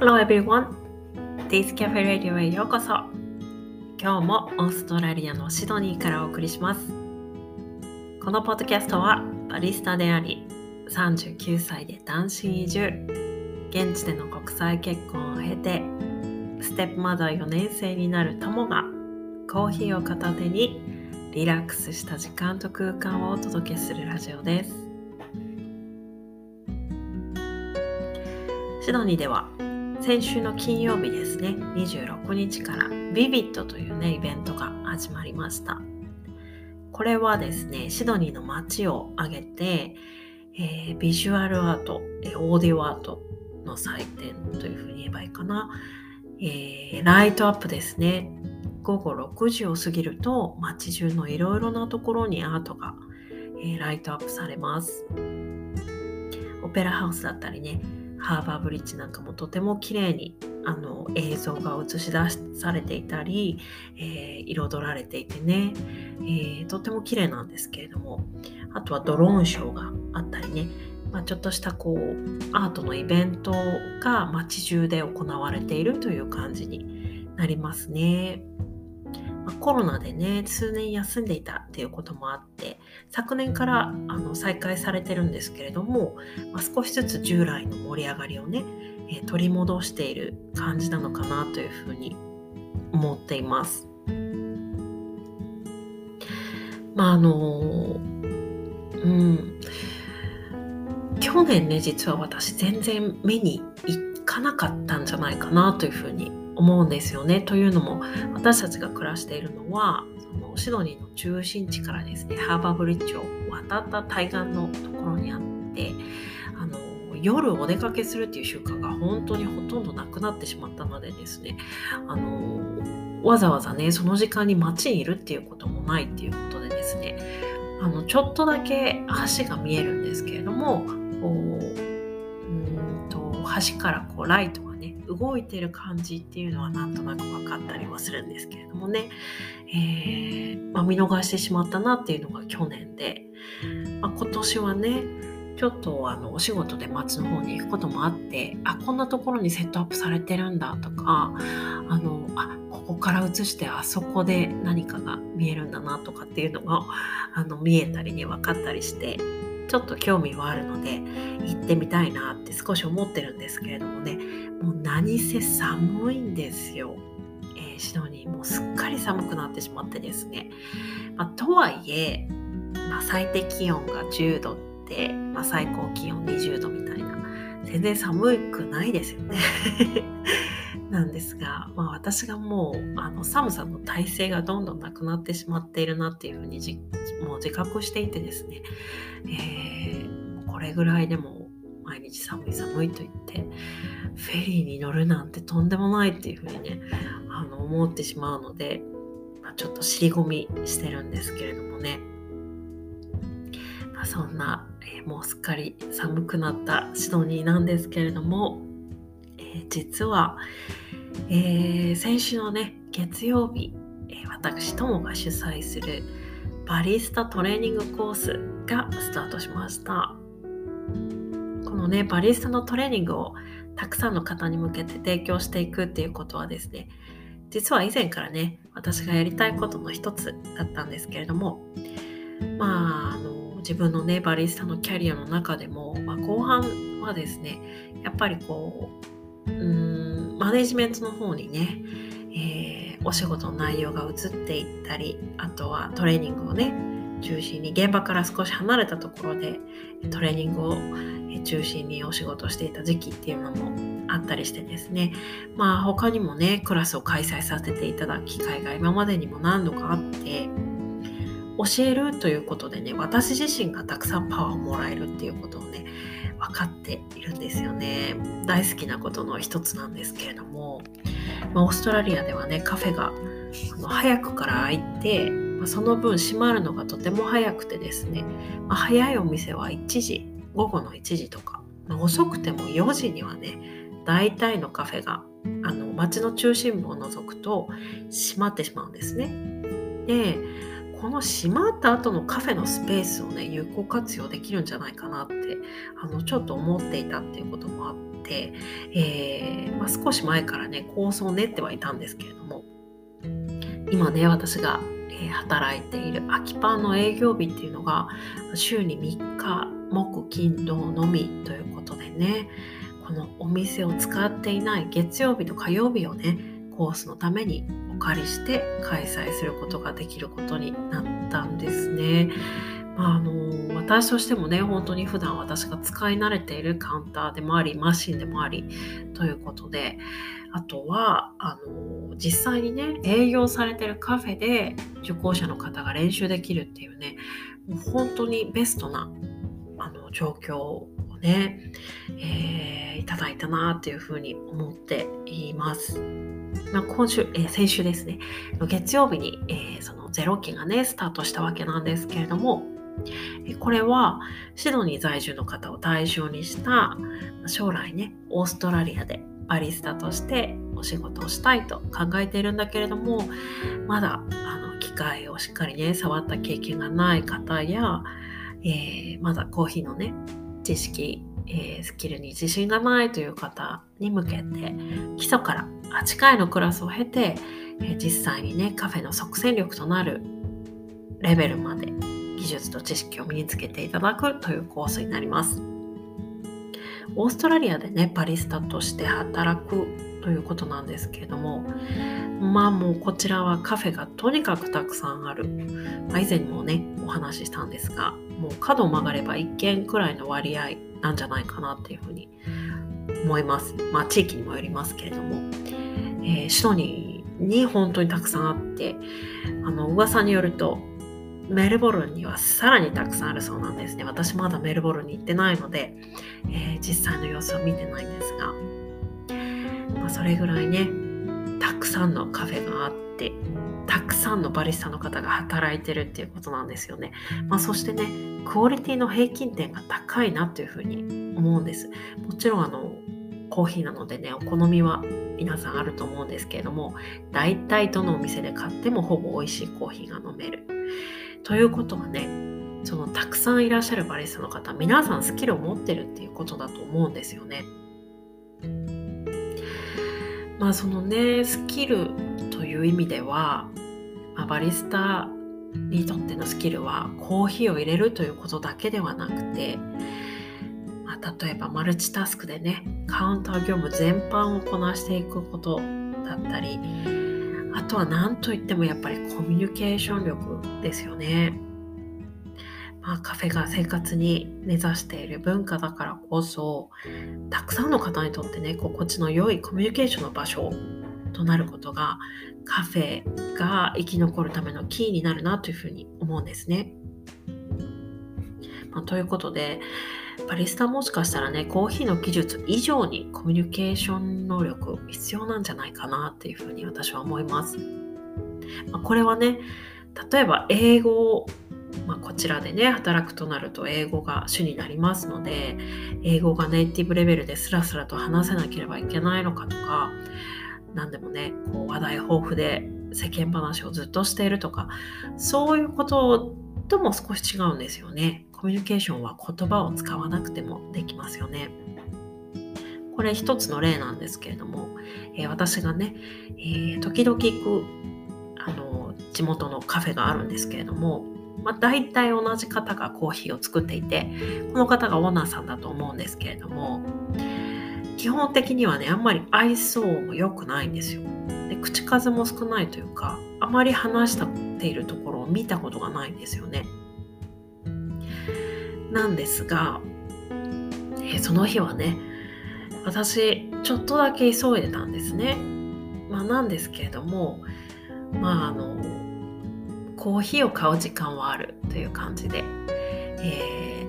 Hello everyone! This Cafe Radio へようこそ。今日もオーストラリアのシドニーからお送りします。このポッドキャストはバリスタであり39歳で単身移住。現地での国際結婚を経てステップマザー4年生になる友がコーヒーを片手にリラックスした時間と空間をお届けするラジオです。シドニーでは先週の金曜日ですね。26日から。ビビットというねイベントが始まりました。これはですねシドニーの街を挙げて、えー、ビジュアルアート、えオーディオアートの祭典というふうに言えばいいかな、えー、ライトアップですね。午後6時を過ぎると街中のいろいろなところにアートが、えー、ライトアップされます。オペラハウスだったりねハーバーブリッジなんかもとても綺麗にあの映像が映し出されていたり、えー、彩られていてね、えー、とても綺麗なんですけれども。あとはドローンショーがあったりね、まあ、ちょっとしたこうアートのイベントが街中で行われているという感じになりますね。まあ、コロナでね数年休んでいたっていうこともあって昨年からあの再開されてるんですけれども、まあ、少しずつ従来の盛り上がりをね、えー、取り戻している感じなのかなというふうに思っています。まああのうん去年ね実は私全然目にいかなかったんじゃないかなというふうに思うんですよね。というのも私たちが暮らしているのはそのシドニーの中心地からですねハーバーブリッジを渡った対岸のところにあってあの夜お出かけするっていう習慣が本当にほとんどなくなってしまったのでですねあのわざわざねその時間に街にいるっていうこともないっていうことでですねあのちょっとだけ橋が見えるんですけれどもこううんと橋からこうライトが動いてる感じっていうのはなんとなく分かったりはするんですけれどもね、えー、まあ、見逃してしまったなっていうのが去年で、まあ、今年はねちょっとあのお仕事で街の方に行くこともあってあこんなところにセットアップされてるんだとかあのあここから映してあそこで何かが見えるんだなとかっていうのがあの見えたりね分かったりして。ちょっと興味はあるので行ってみたいなって少し思ってるんですけれどもねもう何せ寒いんですよ。えー、シドニーもうすっかり寒くなってしまってですね。まあ、とはいえ、まあ、最低気温が10度って、まあ、最高気温20度みたいな全然寒くないですよね。なんですが、まあ、私がもうあの寒さの耐性がどんどんなくなってしまっているなっていうふうにもう自覚していてですね、えー、これぐらいでも毎日寒い寒いと言ってフェリーに乗るなんてとんでもないっていうふうにねあの思ってしまうので、まあ、ちょっと尻込みしてるんですけれどもね、まあ、そんな、えー、もうすっかり寒くなったシドニーなんですけれども、え、実は、えー、先週のね月曜日、え私ともが主催するバリスタトレーニングコースがスタートしました。このねバリスタのトレーニングをたくさんの方に向けて提供していくっていうことはですね実は以前からね私がやりたいことの一つだったんですけれどもまああの自分のねバリスタのキャリアの中でも、まあ、後半はですねやっぱりこううんマネジメントの方にね、えー、お仕事の内容が移っていったりあとはトレーニングをね中心に現場から少し離れたところでトレーニングを中心にお仕事していた時期っていうのもあったりしてですね。まあ他にもねクラスを開催させていただく機会が今までにも何度かあって教えるということでね私自身がたくさんパワーをもらえるっていうことをね分かっているんですよね。大好きなことの一つなんですけれども、まあ、オーストラリアではねカフェが早くから開いて、まあ、その分閉まるのがとても早くてですね、まあ、早いお店は1時午後の1時とか、まあ、遅くても4時にはね大体のカフェがあの街の中心部を除くと閉まってしまうんですね。でこの閉まった後のカフェのスペースをね有効活用できるんじゃないかなってあのちょっと思っていたっていうこともあって、えー、まあ、少し前からね構想を練ってはいたんですけれども今ね私が働いている空きパンの営業日っていうのが週に3日木金土のみということでねこのお店を使っていない月曜日と火曜日をねコースのためにお借りして開催することができることになったんですね。まあ、あの私としてもね本当に普段私が使い慣れているカウンターでもありマシンでもありということであとはあの実際にね営業されてるカフェで受講者の方が練習できるっていうねもう本当にベストなあの状況ね、えー、いただいたなっていうふうに思っています。まあ、今週、えー、先週ですね、月曜日に、えー、そのゼロ期がね、スタートしたわけなんですけれども、これはシドニー在住の方を対象にした将来ねオーストラリアでバリスタとしてお仕事をしたいと考えているんだけれどもまだあの機械をしっかりね触った経験がない方や、えー、まだコーヒーのね知識、えー、スキルに自信がないという方に向けて基礎から8回のクラスを経て、えー、実際にねカフェの即戦力となるレベルまで技術と知識を身につけていただくというコースになります。オーストラリアでねバリスタとして働くということなんですけれどもまあもうこちらはカフェがとにかくたくさんある、まあ、以前にもねお話ししたんですがもう角曲がれば1軒くらいの割合なんじゃないかなっていうふうに思います。まあ地域にもよりますけれども、えー、首都にに本当にたくさんあってあの噂によるとメルボルンにはさらにたくさんあるそうなんですね。私まだメルボルンに行ってないので、えー、実際の様子を見てないんですが、まあ、それぐらいね、たくさんのカフェがあって、たくさんのバリスタの方が働いてるっていうことなんですよね。まあ、そしてね、クオリティの平均点が高いなっていうふうに思うんです。もちろんあの、コーヒーなのでね、お好みは皆さんあると思うんですけれども、大体どのお店で買ってもほぼ美味しいコーヒーが飲める。ということはねそのたくさんいらっしゃるバリスタの方皆さんスキルを持ってるっていうことだと思うんですよね。まあそのねスキルという意味では、まあ、バリスタにとってのスキルはコーヒーを入れるということだけではなくて、まあ、例えばマルチタスクでねカウンター業務全般をこなしていくことだったりあとは何といってもやっぱりコミュニケーション力ですよね。まあ、カフェが生活に根ざしている文化だからこそたくさんの方にとってね心地の良いコミュニケーションの場所となることがカフェが生き残るためのキーになるなというふうに思うんですね。まあ、ということでバリスタもしかしたらねコーヒーの技術以上にコミュニケーション能力必要なんじゃないかなっていうふうに私は思います。まあ、これはね例えば英語まあ、こちらでね働くとなると英語が主になりますので英語がネイティブレベルでスラスラと話せなければいけないのかとか何でもねこう話題豊富で世間話をずっとしているとかそういうこととも少し違うんですよね。コミュニケーションは言葉を使わなくてもできますよね。これ一つの例なんですけれども、えー、私がね、えー、時々行くあの地元のカフェがあるんですけれども、まあ、大体同じ方がコーヒーを作っていてこの方がオーナーさんだと思うんですけれども基本的にはねあんまり愛想も良くないんですよで口数も少ないというかあまり話しているところを見たことがないんですよねなんですが、え、その日はね私ちょっとだけ急いでたんですね。まあ、なんですけれどもまああのコーヒーを買う時間はあるという感じで、え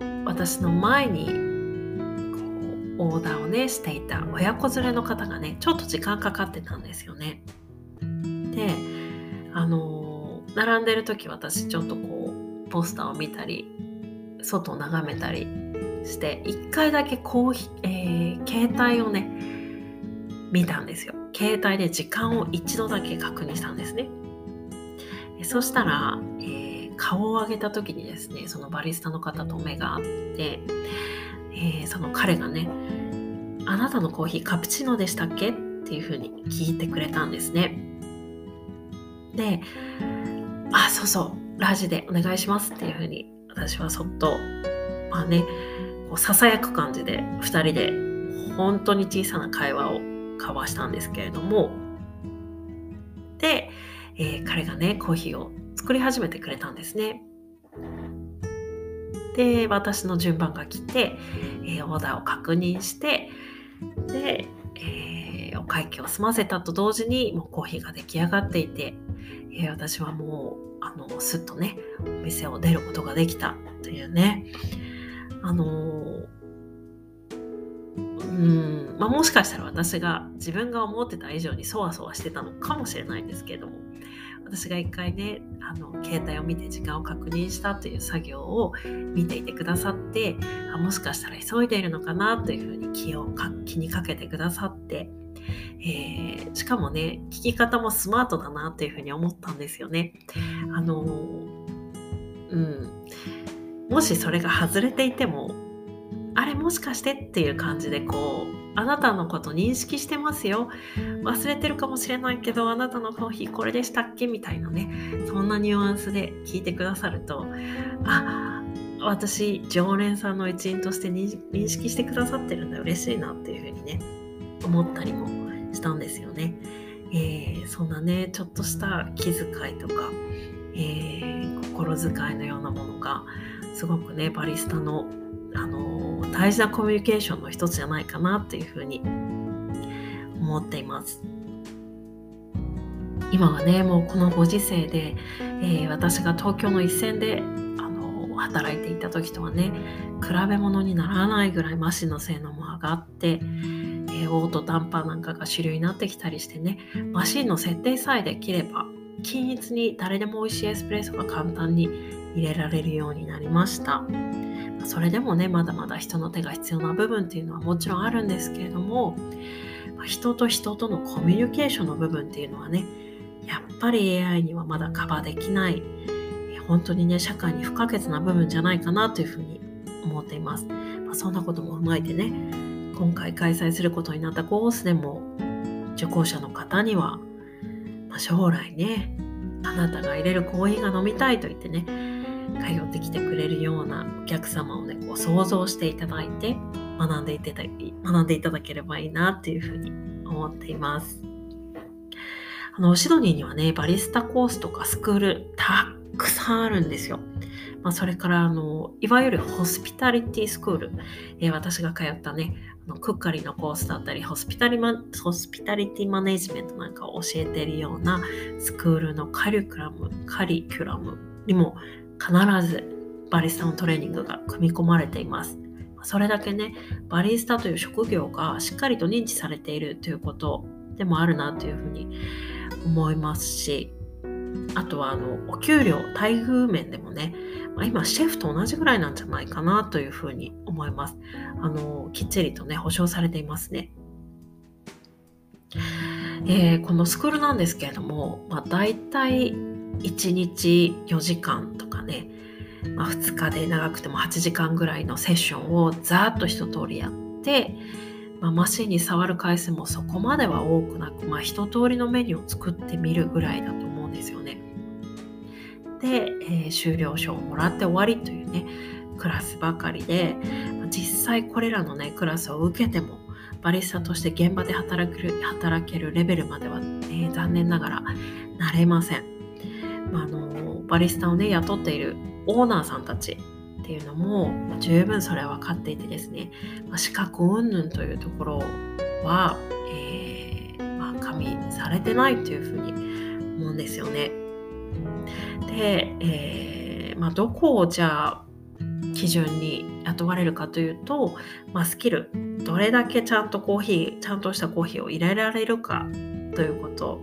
ー、私の前にオーダーをねしていた親子連れの方がねちょっと時間かかってたんですよね。であの並んでる時私ちょっとこうポスターを見たり外を眺めたりして1回だけコーヒー、えー、携帯をね見たんですよ携帯で時間を一度だけ確認したんですねそしたら、えー、顔を上げた時にですねそのバリスタの方と目があって、えー、その彼がね「あなたのコーヒーカプチーノでしたっけ?」っていうふうに聞いてくれたんですね。で「あそうそうラジでお願いします」っていうふうに私はそっとまあねこうささやく感じで2人で本当に小さな会話を交わしたんですけれどもで、えー、彼がねコーヒーを作り始めてくれたんですね。で私の順番が来て、えー、オーダーを確認してで、えー、お会計を済ませたと同時にもうコーヒーが出来上がっていて、えー、私はもうあのすっとねお店を出ることができたというねあのうんまあ、もしかしたら私が自分が思ってた以上にそわそわしてたのかもしれないんですけれども私が一回ねあの携帯を見て時間を確認したという作業を見ていてくださってあもしかしたら急いでいるのかなというふうに気を気にかけてくださって、えー、しかもね聞き方もスマートだなというふうに思ったんですよね。あのうんもしそれが外れていてもあれもしかしてっていう感じでこうあなたのこと認識してますよ。忘れてるかもしれないけどあなたのコーヒーこれでしたっけ？みたいなね。そんなニュアンスで聞いてくださるとあ私常連さんの一員として認識してくださってるんだ。嬉しいなっていうふうにね思ったりもしたんですよね、えー、そんなねちょっとした気遣いとか、えー、心遣いのようなものがすごくねバリスタのあの大事なコミュニケーションの一つじゃないかなっていうふうに思っています。今はねもうこのご時世で、えー、私が東京の一線であの働いていた時とはね比べ物にならないぐらいマシンの性能も上がって、えー、オートダンパーなんかが主流になってきたりしてねマシンの設定さえできれば均一に誰でも美味しいエスプレッソが簡単に入れられるようになりました。それでもねまだまだ人の手が必要な部分っていうのはもちろんあるんですけれども人と人とのコミュニケーションの部分っていうのはねやっぱり AI にはまだカバーできない本当にね社会に不可欠な部分じゃないかなというふうに思っています、まあ、そんなことも踏まえてね今回開催することになったコースでも受講者の方には、まあ、将来ねあなたが入れるコーヒーが飲みたいと言ってね通ってきてくれるようなお客様をねこう想像していただいて学んでいただ学んでいただければいいなっていうふうに思っています。あのシドニーにはねバリスタコースとかスクールたくさんあるんですよ。まあ、それからあのいわゆるホスピタリティスクール、えー、私が通ったねのクッカリのコースだったりホスピタリマホスピタリティマネジメントなんかを教えているようなスクールのカリキュラムカリキュラムにも必ずバリスタのトレーニングが組み込まれています。それだけね、バリスタという職業がしっかりと認知されているということでもあるなというふうに思いますし、あとはあのお給料、待遇面でもね、まあ、今シェフと同じぐらいなんじゃないかなというふうに思います。あのきっちりとね、保証されていますね。えー、このスクールなんですけれども、まあ、大体1日4時間とかね、まあ、2日で長くても8時間ぐらいのセッションをざーっと一通りやって、まあ、マシンに触る回数もそこまでは多くなく、まあ、一通りのメニューを作ってみるぐらいだとですよね。で、えー、終了証をもらって終わりというねクラスばかりで、実際これらのねクラスを受けてもバリスタとして現場で働ける働けるレベルまでは、ね、残念ながらなれません。まあのバリスタをね雇っているオーナーさんたちっていうのも十分それは分かっていてですね、まあ、資格云々というところは、えー、まあ、加味されてないというふうに思うんですよね。で、えー、まあ、どこをじゃあ基準に雇われるかというと、まあ、スキルどれだけちゃんとコーヒーちゃんとしたコーヒーを入れられるかということ。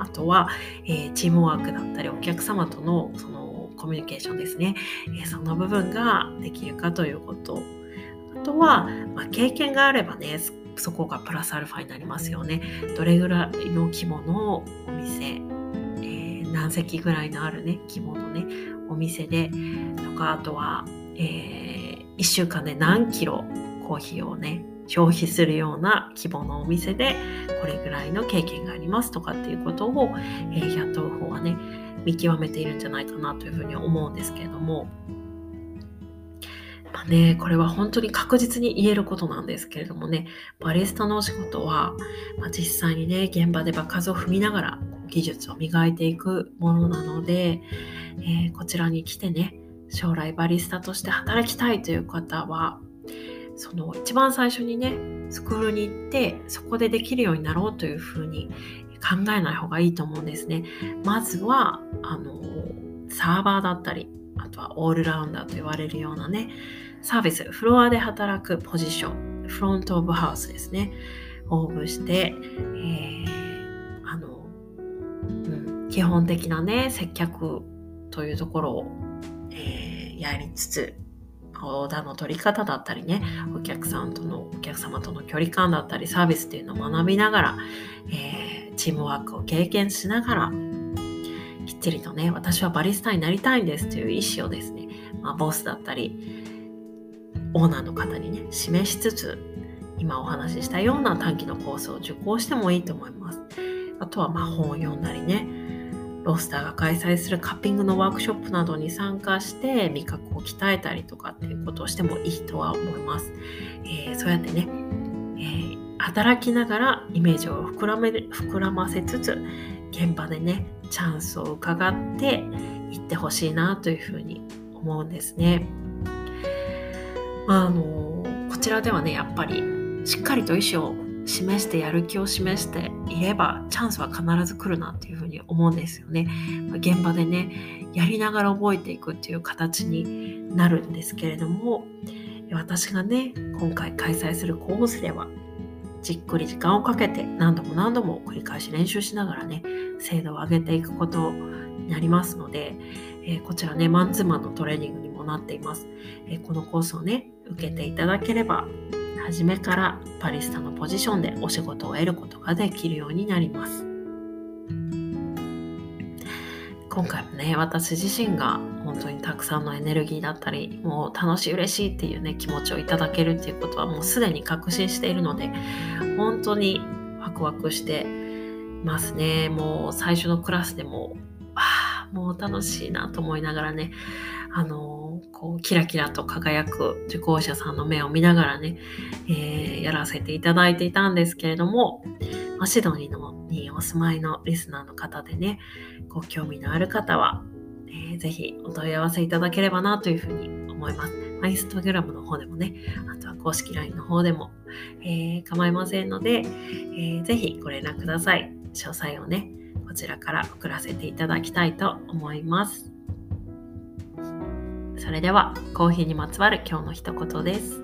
あとは、えー、チームワークだったりお客様とのそのコミュニケーションですね、えー、その部分ができるかということ。あとは、まあ、経験があればねそこがプラスアルファになりますよね。どれぐらいの規模のお店、えー、何席ぐらいのあるね規模のねお店でとかあとは、えー、1週間で何キロコーヒーをね消費するような規模のお店でこれぐらいの経験がありますとかっていうことを、えー、雇う方はね見極めているんじゃないかなというふうに思うんですけれども。まあね、これは本当に確実に言えることなんですけれどもね、バリスタのお仕事は、まあ、実際にね、現場で場数を踏みながら技術を磨いていくものなので、えー、こちらに来てね、将来バリスタとして働きたいという方は、その一番最初にね、スクールに行って、そこでできるようになろうというふうに考えない方がいいと思うんですね。まずは、あの、サーバーだったり、あとはオールラウンダーと言われるようなね、サービス、フロアで働くポジション、フロントオブハウスですね、応募して、えー、あの、うん、基本的なね、接客というところを、えー、やりつつ、オーダーの取り方だったりね、お客さんとの、お客様との距離感だったり、サービスっていうのを学びながら、えー、チームワークを経験しながら、きっちりとね、私はバリスタになりたいんですという意思をですね、まあ、ボスだったり、オーナーの方にね、示しつつ、今お話ししたような短期のコースを受講してもいいと思います。あとはまあ本を読んだりね、ロースターが開催するカッピングのワークショップなどに参加して味覚を鍛えたりとかっていうことをしてもいいとは思います。えー、そうやってね、えー、働きながらイメージを膨らめ膨らませつつ現場でねチャンスを伺って行ってほしいなというふうに思うんですね。あのこちらではねやっぱりしっかりと意思を示してやる気を示していればチャンスは必ず来るなっていうふうに思うんですよね。現場でねやりながら覚えていくっていう形になるんですけれども私がね今回開催するコースではじっくり時間をかけて何度も何度も繰り返し練習しながらね精度を上げていくことになりますので、えー、こちらねマンツーマンのトレーニングにもなっています、えー、このコースをね受けていただければ初めからバリスタのポジションでお仕事を得ることができるようになります。今回もね私自身が本当にたくさんのエネルギーだったりもう楽しい嬉しいっていうね気持ちをいただけるっていうことはもうすでに確信しているので本当にワクワクしてますね。もう最初のクラスでもああもう楽しいなと思いながらねあのこうキラキラと輝く受講者さんの目を見ながらね、えー、やらせていただいていたんですけれども、シドニーのにお住まいのリスナーの方でね、ご興味のある方は、えー、ぜひお問い合わせいただければなというふうに思います。まあ、インスタグラムの方でもね、あとは公式 LINE の方でも、えー、構いませんので、えー、ぜひご連絡ください。詳細をね、こちらから送らせていただきたいと思います。それでは、コーヒーにまつわる今日の一言です。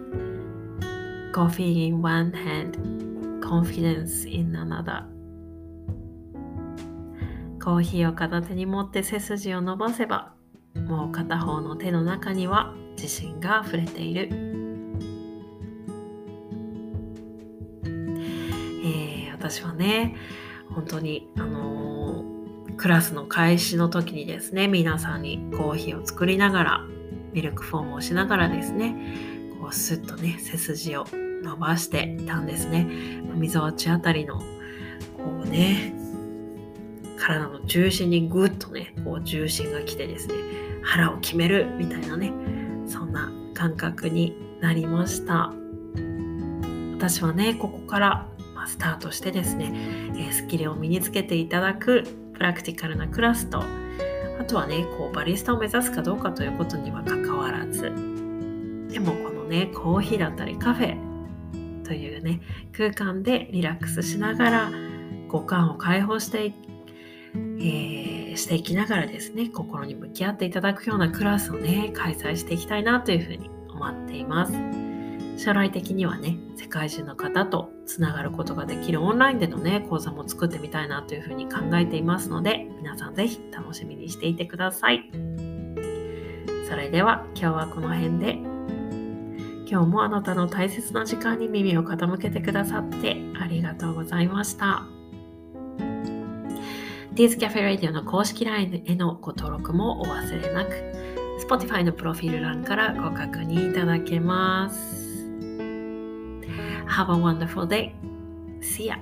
Coffee in one hand, confidence in another. コーヒーを片手に持って背筋を伸ばせば、もう片方の手の中には自信が溢れている。えー、私はね、本当に、あのー、クラスの開始の時にですね、皆さんにコーヒーを作りながらミルクフォームをしながらですねこうスッとね背筋を伸ばしていたんですねみぞおちあたりのこうね体の重心にぐっとねこう重心が来てですね腹を決めるみたいなねそんな感覚になりました。私はねここからスタートしてですねスキルを身につけていただくプラクティカルなクラスとあとはねこうバリスタを目指すかどうかということには関わらずでもこのねコーヒーだったりカフェというね空間でリラックスしながら五感を解放して、えー、していきながらですね心に向き合っていただくようなクラスをね開催していきたいなというふうに思っています。将来的にはね世界中の方とつながることができるオンラインでのね講座も作ってみたいなというふうに考えていますので皆さん是非楽しみにしていてください。それでは今日はこの辺で。今日もあなたの大切な時間に耳を傾けてくださってありがとうございました。ディーズキャフェラディオの公式 LINE へのご登録もお忘れなく、Spotify のプロフィール欄からご確認いただけます。Have a wonderful day. See ya.